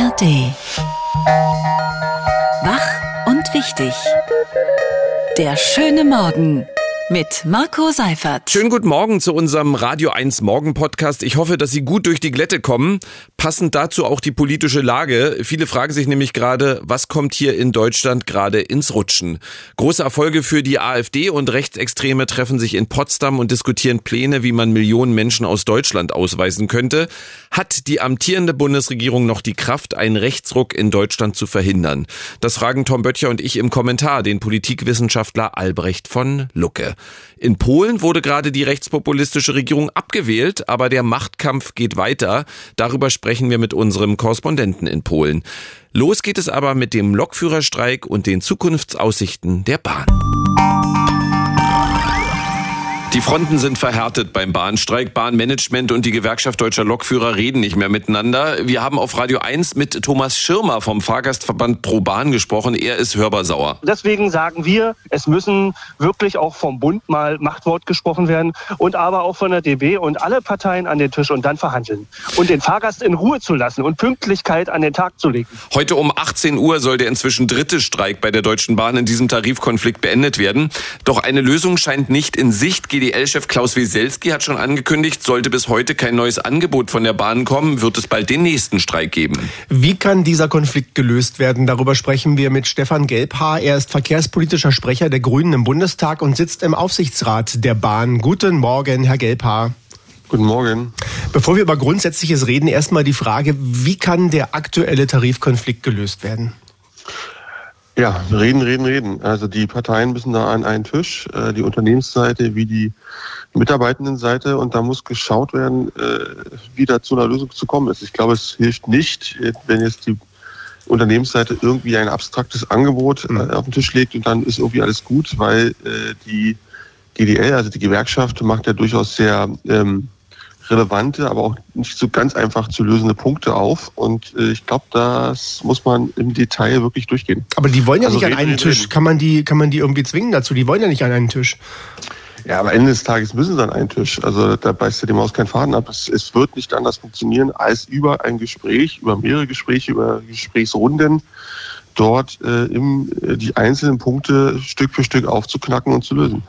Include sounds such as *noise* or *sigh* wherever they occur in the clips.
ARD. Wach und wichtig. Der schöne Morgen mit Marco Seifert. Schönen guten Morgen zu unserem Radio 1 Morgen Podcast. Ich hoffe, dass Sie gut durch die Glätte kommen. Passend dazu auch die politische Lage. Viele fragen sich nämlich gerade, was kommt hier in Deutschland gerade ins Rutschen? Große Erfolge für die AfD und Rechtsextreme treffen sich in Potsdam und diskutieren Pläne, wie man Millionen Menschen aus Deutschland ausweisen könnte. Hat die amtierende Bundesregierung noch die Kraft, einen Rechtsruck in Deutschland zu verhindern? Das fragen Tom Böttcher und ich im Kommentar den Politikwissenschaftler Albrecht von Lucke. In Polen wurde gerade die rechtspopulistische Regierung abgewählt, aber der Machtkampf geht weiter. Darüber sprechen wir mit unserem Korrespondenten in Polen. Los geht es aber mit dem Lokführerstreik und den Zukunftsaussichten der Bahn. Die Fronten sind verhärtet beim Bahnstreik. Bahnmanagement und die Gewerkschaft deutscher Lokführer reden nicht mehr miteinander. Wir haben auf Radio 1 mit Thomas Schirmer vom Fahrgastverband Pro Bahn gesprochen. Er ist hörbar sauer. Deswegen sagen wir, es müssen wirklich auch vom Bund mal Machtwort gesprochen werden und aber auch von der DB und alle Parteien an den Tisch und dann verhandeln. Und den Fahrgast in Ruhe zu lassen und Pünktlichkeit an den Tag zu legen. Heute um 18 Uhr soll der inzwischen dritte Streik bei der Deutschen Bahn in diesem Tarifkonflikt beendet werden. Doch eine Lösung scheint nicht in Sicht. GDL-Chef Klaus Wieselski hat schon angekündigt, sollte bis heute kein neues Angebot von der Bahn kommen, wird es bald den nächsten Streik geben. Wie kann dieser Konflikt gelöst werden? Darüber sprechen wir mit Stefan Gelbhaar. Er ist verkehrspolitischer Sprecher der Grünen im Bundestag und sitzt im Aufsichtsrat der Bahn. Guten Morgen, Herr Gelbhaar. Guten Morgen. Bevor wir über Grundsätzliches reden, erstmal die Frage, wie kann der aktuelle Tarifkonflikt gelöst werden? Ja, reden, reden, reden. Also die Parteien müssen da an einen Tisch, äh, die Unternehmensseite wie die Mitarbeitendenseite und da muss geschaut werden, äh, wie da zu einer Lösung zu kommen ist. Ich glaube, es hilft nicht, wenn jetzt die Unternehmensseite irgendwie ein abstraktes Angebot äh, auf den Tisch legt und dann ist irgendwie alles gut, weil die GDL, also die Gewerkschaft, macht ja durchaus sehr ähm, relevante, aber auch nicht so ganz einfach zu lösende Punkte auf. Und äh, ich glaube, das muss man im Detail wirklich durchgehen. Aber die wollen ja also nicht reden, an einen Tisch. Reden. Kann man die, kann man die irgendwie zwingen dazu? Die wollen ja nicht an einen Tisch. Ja, am Ende des Tages müssen sie an einen Tisch. Also da beißt ja die Maus keinen Faden ab. Es, es wird nicht anders funktionieren als über ein Gespräch, über mehrere Gespräche, über Gesprächsrunden dort äh, im, äh, die einzelnen Punkte Stück für Stück aufzuknacken und zu lösen.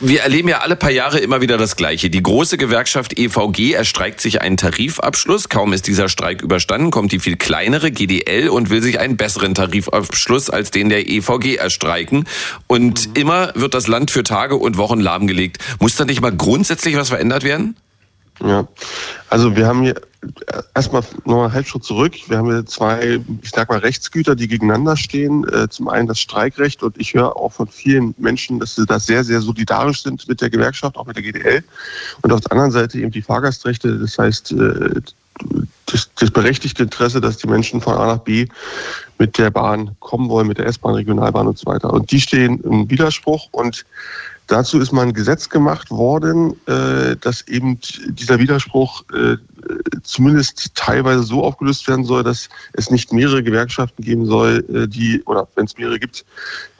Wir erleben ja alle paar Jahre immer wieder das Gleiche. Die große Gewerkschaft EVG erstreikt sich einen Tarifabschluss. Kaum ist dieser Streik überstanden, kommt die viel kleinere GDL und will sich einen besseren Tarifabschluss als den der EVG erstreiken. Und mhm. immer wird das Land für Tage und Wochen lahmgelegt. Muss da nicht mal grundsätzlich was verändert werden? Ja, also wir haben hier erstmal noch einen Halbschritt zurück. Wir haben hier zwei, ich sag mal, Rechtsgüter, die gegeneinander stehen. Äh, zum einen das Streikrecht und ich höre auch von vielen Menschen, dass sie da sehr, sehr solidarisch sind mit der Gewerkschaft, auch mit der GDL. Und auf der anderen Seite eben die Fahrgastrechte, das heißt äh, das, das berechtigte Interesse, dass die Menschen von A nach B mit der Bahn kommen wollen, mit der S-Bahn, Regionalbahn und so weiter. Und die stehen im Widerspruch und Dazu ist mal ein Gesetz gemacht worden, äh, dass eben dieser Widerspruch äh, zumindest teilweise so aufgelöst werden soll, dass es nicht mehrere Gewerkschaften geben soll, äh, die, oder wenn es mehrere gibt,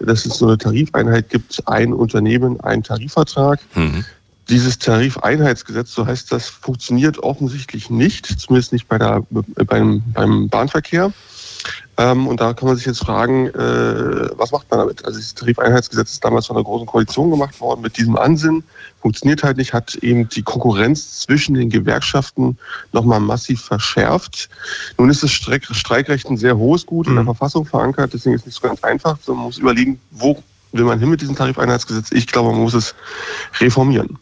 dass es so eine Tarifeinheit gibt, ein Unternehmen, ein Tarifvertrag. Mhm. Dieses Tarifeinheitsgesetz, so heißt das, funktioniert offensichtlich nicht, zumindest nicht bei der, beim, beim Bahnverkehr. Ähm, und da kann man sich jetzt fragen, äh, was macht man damit? Also das Tarifeinheitsgesetz ist damals von einer großen Koalition gemacht worden mit diesem Ansinn, funktioniert halt nicht, hat eben die Konkurrenz zwischen den Gewerkschaften nochmal massiv verschärft. Nun ist das Streik Streikrecht ein sehr hohes Gut in der mhm. Verfassung verankert, deswegen ist es nicht so ganz einfach, sondern man muss überlegen, wo will man hin mit diesem Tarifeinheitsgesetz? Ich glaube, man muss es reformieren.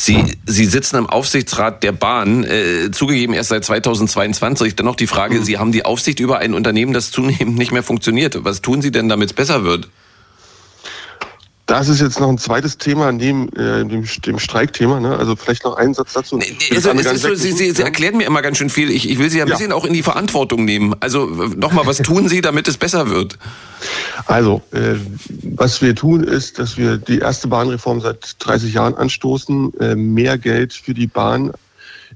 Sie, Sie sitzen im Aufsichtsrat der Bahn, äh, zugegeben erst seit 2022. Dennoch die Frage, mhm. Sie haben die Aufsicht über ein Unternehmen, das zunehmend nicht mehr funktioniert. Was tun Sie denn, damit es besser wird? Das ist jetzt noch ein zweites Thema neben äh, dem, dem Streikthema. Ne? Also vielleicht noch einen Satz dazu. Nee, nee, also, so, Sie, Sie, Sie erklären mir immer ganz schön viel. Ich, ich will Sie ein ja. bisschen auch in die Verantwortung nehmen. Also nochmal, was tun Sie, damit es besser wird? Also, äh, was wir tun, ist, dass wir die erste Bahnreform seit 30 Jahren anstoßen, äh, mehr Geld für die Bahn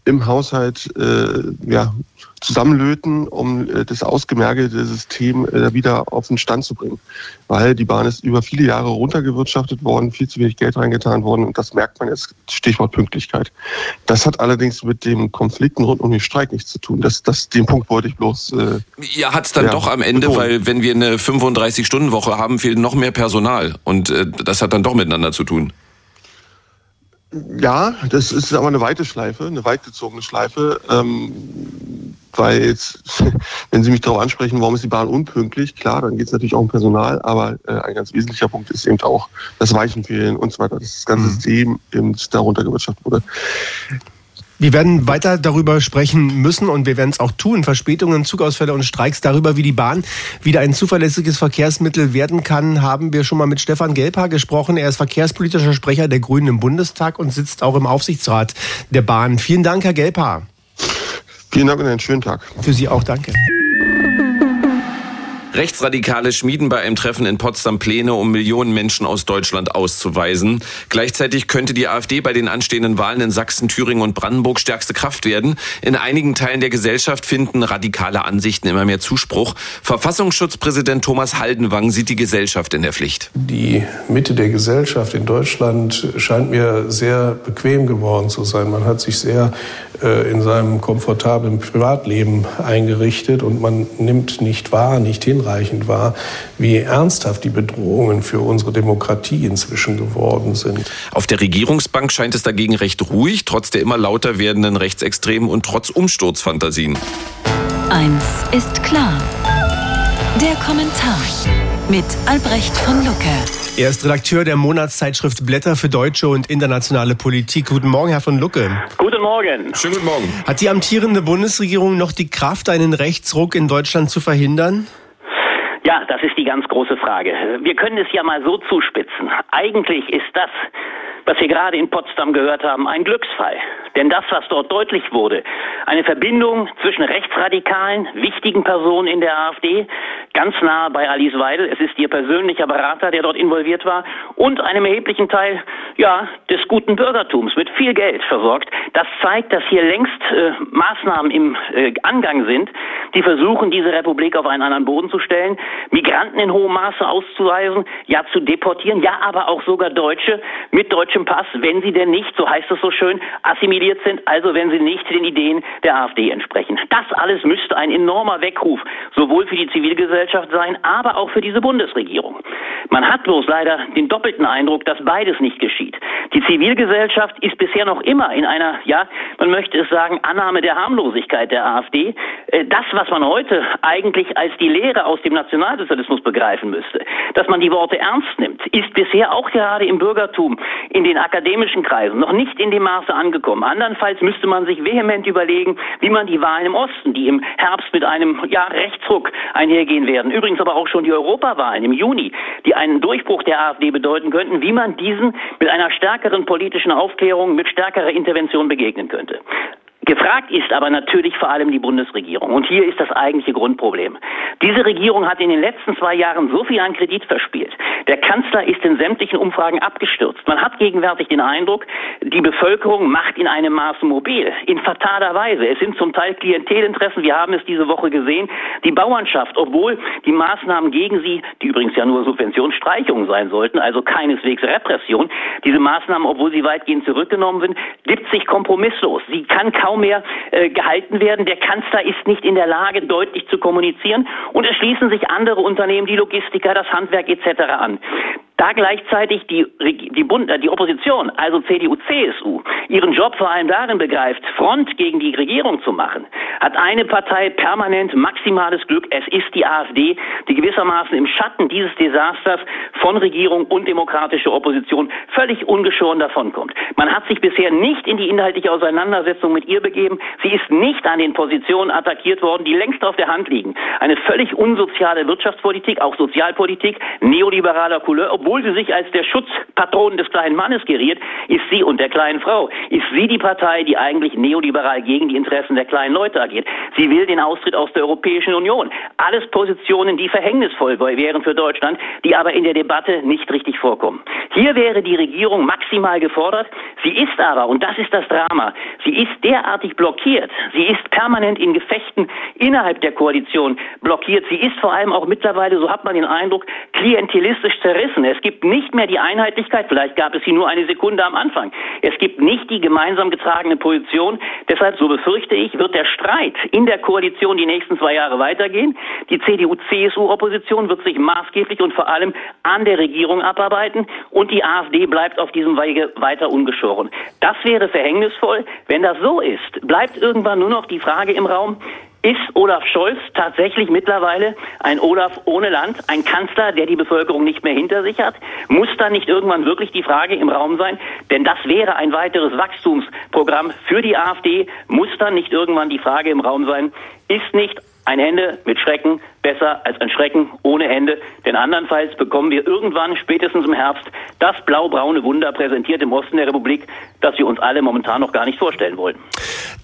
im Haushalt äh, ja, zusammenlöten, um äh, das ausgemergelte System äh, wieder auf den Stand zu bringen. Weil die Bahn ist über viele Jahre runtergewirtschaftet worden, viel zu wenig Geld reingetan worden und das merkt man jetzt, Stichwort Pünktlichkeit. Das hat allerdings mit dem Konflikten rund um den Streik nichts zu tun. Das, das, den Punkt wollte ich bloß. Äh, ja, hat es dann ja, doch am Ende, betonen. weil wenn wir eine 35-Stunden-Woche haben, fehlt noch mehr Personal und äh, das hat dann doch miteinander zu tun. Ja, das ist aber eine weite Schleife, eine weit gezogene Schleife. Ähm, weil jetzt, *laughs* wenn Sie mich darauf ansprechen, warum ist die Bahn unpünktlich, klar, dann geht es natürlich auch um Personal, aber äh, ein ganz wesentlicher Punkt ist eben auch das Weichenfehlen und so weiter, dass das ganze mhm. System eben darunter gewirtschaftet wurde. Wir werden weiter darüber sprechen müssen und wir werden es auch tun. Verspätungen, Zugausfälle und Streiks. Darüber, wie die Bahn wieder ein zuverlässiges Verkehrsmittel werden kann, haben wir schon mal mit Stefan Gelper gesprochen. Er ist verkehrspolitischer Sprecher der Grünen im Bundestag und sitzt auch im Aufsichtsrat der Bahn. Vielen Dank, Herr Gelper. Vielen Dank und einen schönen Tag. Für Sie auch, danke. Rechtsradikale schmieden bei einem Treffen in Potsdam Pläne, um Millionen Menschen aus Deutschland auszuweisen. Gleichzeitig könnte die AfD bei den anstehenden Wahlen in Sachsen, Thüringen und Brandenburg stärkste Kraft werden. In einigen Teilen der Gesellschaft finden radikale Ansichten immer mehr Zuspruch. Verfassungsschutzpräsident Thomas Haldenwang sieht die Gesellschaft in der Pflicht. Die Mitte der Gesellschaft in Deutschland scheint mir sehr bequem geworden zu sein. Man hat sich sehr äh, in seinem komfortablen Privatleben eingerichtet und man nimmt nicht wahr, nicht hinreichend wahr, wie ernsthaft die Bedrohungen für unsere Demokratie inzwischen geworden sind. Auf der Regierungsbank scheint es dagegen recht ruhig, trotz der immer lauter werdenden Rechtsextremen und trotz Umsturzfantasien. Eins ist klar. Der Kommentar mit Albrecht von Lucke. Er ist Redakteur der Monatszeitschrift Blätter für deutsche und internationale Politik. Guten Morgen, Herr von Lucke. Guten Morgen. Schönen guten Morgen. Hat die amtierende Bundesregierung noch die Kraft, einen Rechtsruck in Deutschland zu verhindern? Ja, das ist die ganz große Frage. Wir können es ja mal so zuspitzen. Eigentlich ist das, was wir gerade in Potsdam gehört haben, ein Glücksfall. Denn das, was dort deutlich wurde, eine Verbindung zwischen rechtsradikalen, wichtigen Personen in der AfD, ganz nah bei Alice Weidel, es ist ihr persönlicher Berater, der dort involviert war, und einem erheblichen Teil, ja, des guten Bürgertums mit viel Geld versorgt, das zeigt, dass hier längst äh, Maßnahmen im äh, Angang sind, die versuchen, diese Republik auf einen anderen Boden zu stellen, Migranten in hohem Maße auszuweisen, ja zu deportieren, ja aber auch sogar Deutsche mit deutschem Pass, wenn sie denn nicht, so heißt es so schön, assimiliert sind, also wenn sie nicht den Ideen der AfD entsprechen. Das alles müsste ein enormer Weckruf sowohl für die Zivilgesellschaft sein, aber auch für diese Bundesregierung. Man hat bloß leider den doppelten Eindruck, dass beides nicht geschieht. Die Zivilgesellschaft ist bisher noch immer in einer, ja, man möchte es sagen, Annahme der Harmlosigkeit der AfD. Äh, das, was man heute eigentlich als die Lehre aus dem Nationalsozialismus begreifen müsste, dass man die Worte ernst nimmt, ist bisher auch gerade im Bürgertum, in den akademischen Kreisen noch nicht in dem Maße angekommen. Andernfalls müsste man sich vehement überlegen, wie man die Wahlen im Osten, die im Herbst mit einem ja, Rechtsruck einhergehen werden, übrigens aber auch schon die Europawahlen im Juni, die einen Durchbruch der AfD bedeuten könnten, wie man diesen mit einer stärkeren politischen Aufklärung, mit stärkerer Intervention begegnen könnte. Gefragt ist aber natürlich vor allem die Bundesregierung. Und hier ist das eigentliche Grundproblem. Diese Regierung hat in den letzten zwei Jahren so viel an Kredit verspielt. Der Kanzler ist in sämtlichen Umfragen abgestürzt. Man hat gegenwärtig den Eindruck, die Bevölkerung macht in einem Maße mobil. In fataler Weise. Es sind zum Teil Klientelinteressen. Wir haben es diese Woche gesehen. Die Bauernschaft, obwohl die Maßnahmen gegen sie, die übrigens ja nur Subventionsstreichungen sein sollten, also keineswegs Repression, diese Maßnahmen, obwohl sie weitgehend zurückgenommen sind, gibt sich kompromisslos. Sie kann kaum kaum mehr äh, gehalten werden. Der Kanzler ist nicht in der Lage, deutlich zu kommunizieren und es schließen sich andere Unternehmen, die Logistiker, das Handwerk etc. an. Da gleichzeitig die, die, Bund, äh, die Opposition, also CDU, CSU, ihren Job vor allem darin begreift, Front gegen die Regierung zu machen, hat eine Partei permanent maximales Glück. Es ist die AfD, die gewissermaßen im Schatten dieses Desasters von Regierung und demokratischer Opposition völlig ungeschoren davonkommt. Man hat sich bisher nicht in die inhaltliche Auseinandersetzung mit ihr begeben. Sie ist nicht an den Positionen attackiert worden, die längst auf der Hand liegen. Eine völlig unsoziale Wirtschaftspolitik, auch Sozialpolitik, neoliberaler Couleur, obwohl obwohl sie sich als der Schutzpatron des kleinen Mannes geriert, ist sie und der kleinen Frau, ist sie die Partei, die eigentlich neoliberal gegen die Interessen der kleinen Leute agiert. Sie will den Austritt aus der Europäischen Union. Alles Positionen, die verhängnisvoll wären für Deutschland, die aber in der Debatte nicht richtig vorkommen. Hier wäre die Regierung maximal gefordert. Sie ist aber, und das ist das Drama, sie ist derartig blockiert. Sie ist permanent in Gefechten innerhalb der Koalition blockiert. Sie ist vor allem auch mittlerweile, so hat man den Eindruck, klientelistisch zerrissen. Es gibt nicht mehr die Einheitlichkeit, vielleicht gab es sie nur eine Sekunde am Anfang. Es gibt nicht die gemeinsam getragene Position. Deshalb, so befürchte ich, wird der Streit in der Koalition die nächsten zwei Jahre weitergehen. Die CDU-CSU-Opposition wird sich maßgeblich und vor allem an der Regierung abarbeiten und die AfD bleibt auf diesem Wege weiter ungeschoren. Das wäre verhängnisvoll. Wenn das so ist, bleibt irgendwann nur noch die Frage im Raum, ist Olaf Scholz tatsächlich mittlerweile ein Olaf ohne Land, ein Kanzler, der die Bevölkerung nicht mehr hinter sich hat? Muss da nicht irgendwann wirklich die Frage im Raum sein? Denn das wäre ein weiteres Wachstumsprogramm für die AfD. Muss dann nicht irgendwann die Frage im Raum sein, ist nicht ein Hände mit Schrecken besser als ein Schrecken ohne Hände, denn andernfalls bekommen wir irgendwann, spätestens im Herbst, das blau-braune Wunder präsentiert im Osten der Republik, das wir uns alle momentan noch gar nicht vorstellen wollen.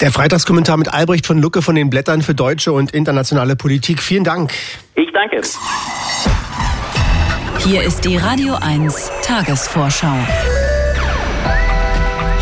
Der Freitagskommentar mit Albrecht von Lucke von den Blättern für deutsche und internationale Politik. Vielen Dank. Ich danke. Hier ist die Radio 1 Tagesvorschau.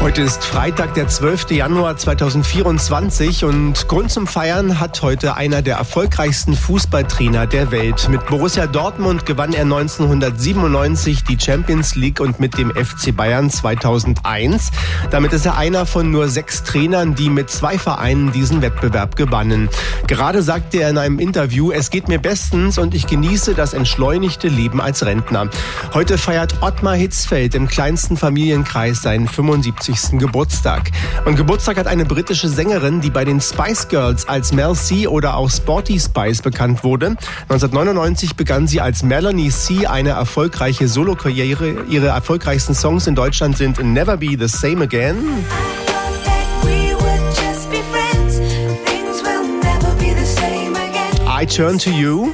Heute ist Freitag, der 12. Januar 2024 und Grund zum Feiern hat heute einer der erfolgreichsten Fußballtrainer der Welt. Mit Borussia Dortmund gewann er 1997 die Champions League und mit dem FC Bayern 2001. Damit ist er einer von nur sechs Trainern, die mit zwei Vereinen diesen Wettbewerb gewannen. Gerade sagte er in einem Interview, es geht mir bestens und ich genieße das entschleunigte Leben als Rentner. Heute feiert Ottmar Hitzfeld im kleinsten Familienkreis seinen 75. Geburtstag. Und Geburtstag hat eine britische Sängerin, die bei den Spice Girls als Mel C oder auch Sporty Spice bekannt wurde. 1999 begann sie als Melanie C eine erfolgreiche Solokarriere. Ihre erfolgreichsten Songs in Deutschland sind Never Be the Same Again. I Turn to You.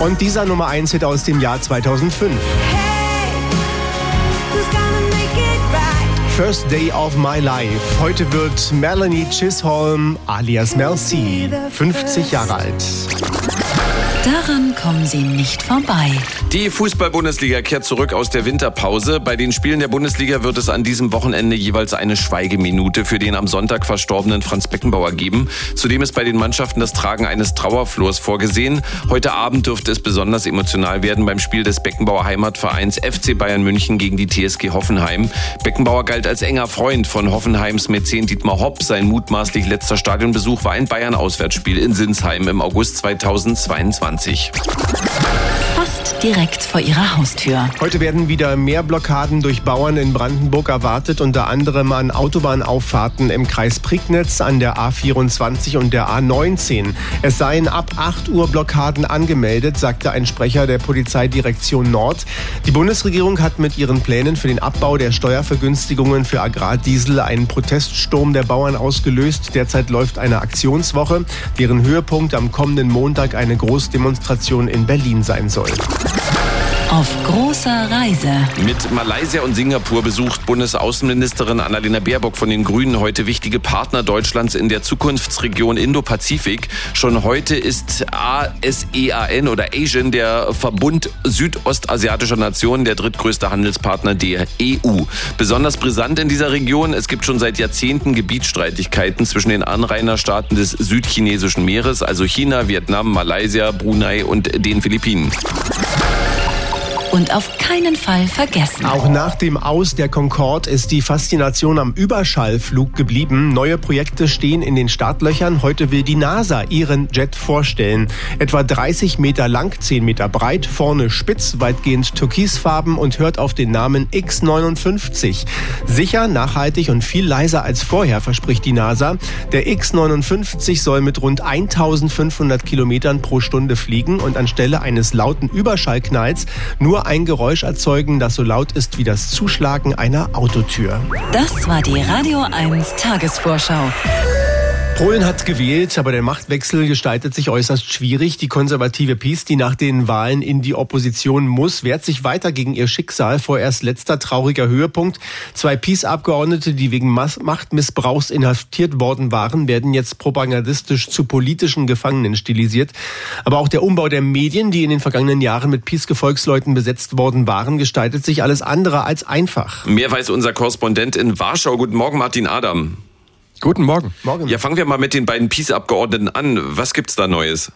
Und dieser Nummer 1 Hit aus dem Jahr 2005. First Day of My Life. Heute wird Melanie Chisholm alias Mel C 50 Jahre alt. Daran kommen Sie nicht vorbei. Die Fußball-Bundesliga kehrt zurück aus der Winterpause. Bei den Spielen der Bundesliga wird es an diesem Wochenende jeweils eine Schweigeminute für den am Sonntag verstorbenen Franz Beckenbauer geben. Zudem ist bei den Mannschaften das Tragen eines Trauerflors vorgesehen. Heute Abend dürfte es besonders emotional werden beim Spiel des Beckenbauer Heimatvereins FC Bayern München gegen die TSG Hoffenheim. Beckenbauer galt als enger Freund von Hoffenheims Mäzen Dietmar Hopp. Sein mutmaßlich letzter Stadionbesuch war ein Bayern-Auswärtsspiel in Sinsheim im August 2022. 20. Fast direkt vor ihrer Haustür. Heute werden wieder mehr Blockaden durch Bauern in Brandenburg erwartet, unter anderem an Autobahnauffahrten im Kreis Prignitz, an der A24 und der A19. Es seien ab 8 Uhr Blockaden angemeldet, sagte ein Sprecher der Polizeidirektion Nord. Die Bundesregierung hat mit ihren Plänen für den Abbau der Steuervergünstigungen für Agrardiesel einen Proteststurm der Bauern ausgelöst. Derzeit läuft eine Aktionswoche, deren Höhepunkt am kommenden Montag eine Großdemonstration Demonstration in Berlin sein soll. Auf großer Reise. Mit Malaysia und Singapur besucht Bundesaußenministerin Annalena Baerbock von den Grünen heute wichtige Partner Deutschlands in der Zukunftsregion Indo-Pazifik. Schon heute ist ASEAN oder Asian der Verbund südostasiatischer Nationen der drittgrößte Handelspartner der EU. Besonders brisant in dieser Region, es gibt schon seit Jahrzehnten Gebietsstreitigkeiten zwischen den Anrainerstaaten des südchinesischen Meeres, also China, Vietnam, Malaysia, Brunei und den Philippinen und auf keinen Fall vergessen. Auch nach dem Aus der Concorde ist die Faszination am Überschallflug geblieben. Neue Projekte stehen in den Startlöchern. Heute will die NASA ihren Jet vorstellen. Etwa 30 Meter lang, 10 Meter breit, vorne spitz, weitgehend türkisfarben und hört auf den Namen X59. Sicher, nachhaltig und viel leiser als vorher, verspricht die NASA. Der X59 soll mit rund 1500 Kilometern pro Stunde fliegen und anstelle eines lauten Überschallknalls nur ein Geräusch erzeugen, das so laut ist wie das Zuschlagen einer Autotür. Das war die Radio 1 Tagesvorschau. Polen hat gewählt, aber der Machtwechsel gestaltet sich äußerst schwierig. Die konservative PiS, die nach den Wahlen in die Opposition muss, wehrt sich weiter gegen ihr Schicksal. Vorerst letzter trauriger Höhepunkt. Zwei PiS-Abgeordnete, die wegen Machtmissbrauchs inhaftiert worden waren, werden jetzt propagandistisch zu politischen Gefangenen stilisiert. Aber auch der Umbau der Medien, die in den vergangenen Jahren mit PiS-Gefolgsleuten besetzt worden waren, gestaltet sich alles andere als einfach. Mehr weiß unser Korrespondent in Warschau. Guten Morgen, Martin Adam. Guten Morgen. Morgen. Ja, fangen wir mal mit den beiden Peace-Abgeordneten an. Was gibt's da Neues?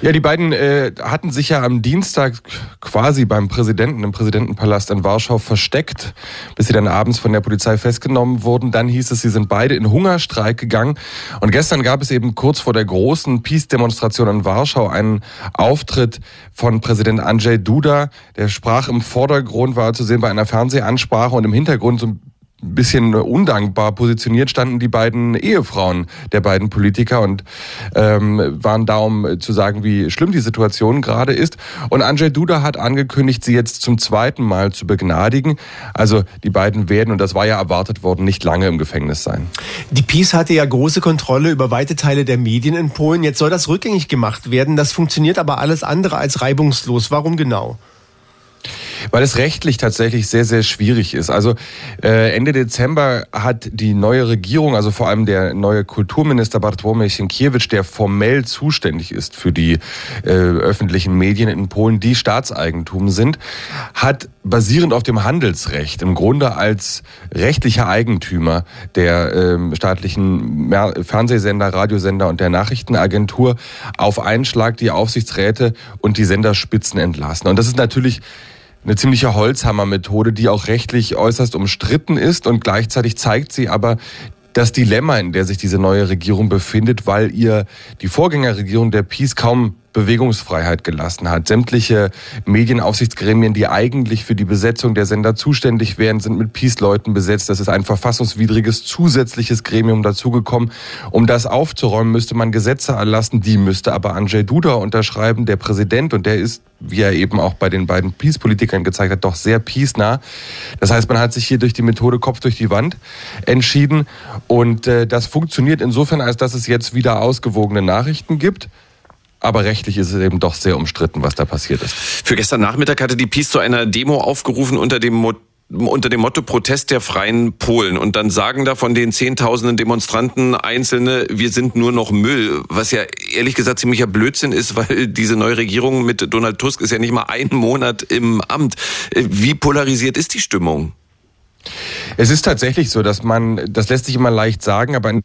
Ja, die beiden äh, hatten sich ja am Dienstag quasi beim Präsidenten im Präsidentenpalast in Warschau versteckt, bis sie dann abends von der Polizei festgenommen wurden. Dann hieß es, sie sind beide in Hungerstreik gegangen. Und gestern gab es eben kurz vor der großen Peace-Demonstration in Warschau einen Auftritt von Präsident Andrzej Duda. Der sprach im Vordergrund, war zu sehen bei einer Fernsehansprache und im Hintergrund so ein bisschen undankbar positioniert standen die beiden Ehefrauen der beiden Politiker und ähm, waren da, um zu sagen, wie schlimm die Situation gerade ist. Und Angel Duda hat angekündigt, sie jetzt zum zweiten Mal zu begnadigen. Also die beiden werden, und das war ja erwartet worden, nicht lange im Gefängnis sein. Die PiS hatte ja große Kontrolle über weite Teile der Medien in Polen. Jetzt soll das rückgängig gemacht werden. Das funktioniert aber alles andere als reibungslos. Warum genau? Weil es rechtlich tatsächlich sehr, sehr schwierig ist. Also äh, Ende Dezember hat die neue Regierung, also vor allem der neue Kulturminister Bartłomiej Sienkiewicz, der formell zuständig ist für die äh, öffentlichen Medien in Polen, die Staatseigentum sind, hat basierend auf dem Handelsrecht im Grunde als rechtlicher Eigentümer der äh, staatlichen Fernsehsender, Radiosender und der Nachrichtenagentur auf einen Schlag die Aufsichtsräte und die Senderspitzen entlassen. Und das ist natürlich eine ziemliche Holzhammer-Methode, die auch rechtlich äußerst umstritten ist und gleichzeitig zeigt sie aber das Dilemma, in der sich diese neue Regierung befindet, weil ihr die Vorgängerregierung der Peace kaum Bewegungsfreiheit gelassen hat. Sämtliche Medienaufsichtsgremien, die eigentlich für die Besetzung der Sender zuständig wären, sind mit Peace-Leuten besetzt. Das ist ein verfassungswidriges zusätzliches Gremium dazugekommen. Um das aufzuräumen, müsste man Gesetze erlassen. Die müsste aber Andrzej Duda unterschreiben, der Präsident. Und der ist, wie er eben auch bei den beiden Peace-Politikern gezeigt hat, doch sehr peace-nah. Das heißt, man hat sich hier durch die Methode Kopf durch die Wand entschieden. Und äh, das funktioniert insofern, als dass es jetzt wieder ausgewogene Nachrichten gibt. Aber rechtlich ist es eben doch sehr umstritten, was da passiert ist. Für gestern Nachmittag hatte die Peace zu einer Demo aufgerufen unter dem Motto unter dem Motto Protest der freien Polen. Und dann sagen da von den Zehntausenden Demonstranten Einzelne, wir sind nur noch Müll. Was ja ehrlich gesagt ziemlicher Blödsinn ist, *laughs* weil diese neue Regierung mit Donald Tusk ist ja nicht mal einen Monat im Amt. Wie polarisiert ist die Stimmung? Es ist tatsächlich so, dass man, das lässt sich immer leicht sagen, aber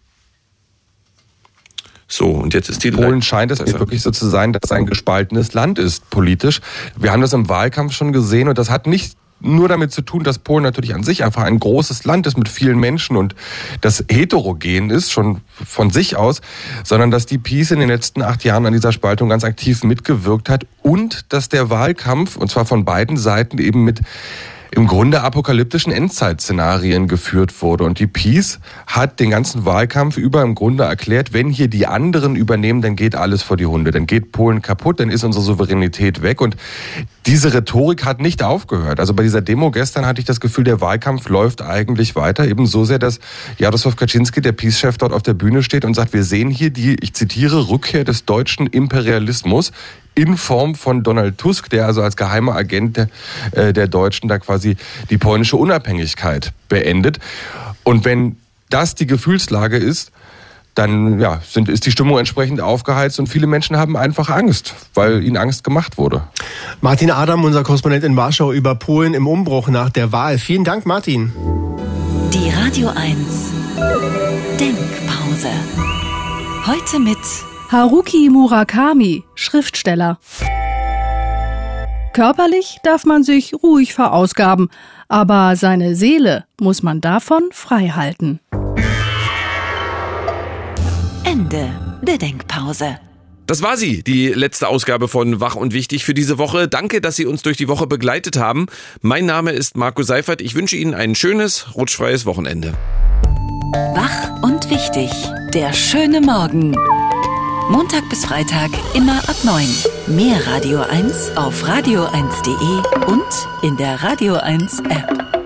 so, und jetzt ist die Polen scheint es wirklich so zu sein, dass es ein gespaltenes Land ist politisch. Wir haben das im Wahlkampf schon gesehen und das hat nicht nur damit zu tun, dass Polen natürlich an sich einfach ein großes Land ist mit vielen Menschen und das heterogen ist, schon von sich aus, sondern dass die Peace in den letzten acht Jahren an dieser Spaltung ganz aktiv mitgewirkt hat und dass der Wahlkampf, und zwar von beiden Seiten, eben mit im Grunde apokalyptischen Endzeitszenarien geführt wurde. Und die Peace hat den ganzen Wahlkampf über im Grunde erklärt, wenn hier die anderen übernehmen, dann geht alles vor die Hunde. Dann geht Polen kaputt, dann ist unsere Souveränität weg. Und diese Rhetorik hat nicht aufgehört. Also bei dieser Demo gestern hatte ich das Gefühl, der Wahlkampf läuft eigentlich weiter. Eben so sehr, dass Jaroslaw Kaczynski, der Peace-Chef, dort auf der Bühne steht und sagt, wir sehen hier die, ich zitiere, Rückkehr des deutschen Imperialismus in Form von Donald Tusk, der also als geheimer Agent der, äh, der Deutschen da quasi die polnische Unabhängigkeit beendet. Und wenn das die Gefühlslage ist, dann ja, sind, ist die Stimmung entsprechend aufgeheizt und viele Menschen haben einfach Angst, weil ihnen Angst gemacht wurde. Martin Adam, unser Korrespondent in Warschau über Polen im Umbruch nach der Wahl. Vielen Dank, Martin. Die Radio 1 Denkpause. Heute mit Haruki Murakami, Schriftsteller. Körperlich darf man sich ruhig verausgaben, aber seine Seele muss man davon frei halten. Ende der Denkpause. Das war sie, die letzte Ausgabe von Wach und Wichtig für diese Woche. Danke, dass Sie uns durch die Woche begleitet haben. Mein Name ist Marco Seifert. Ich wünsche Ihnen ein schönes, rutschfreies Wochenende. Wach und Wichtig. Der schöne Morgen. Montag bis Freitag immer ab 9. Mehr Radio 1 auf radio1.de und in der Radio 1 App.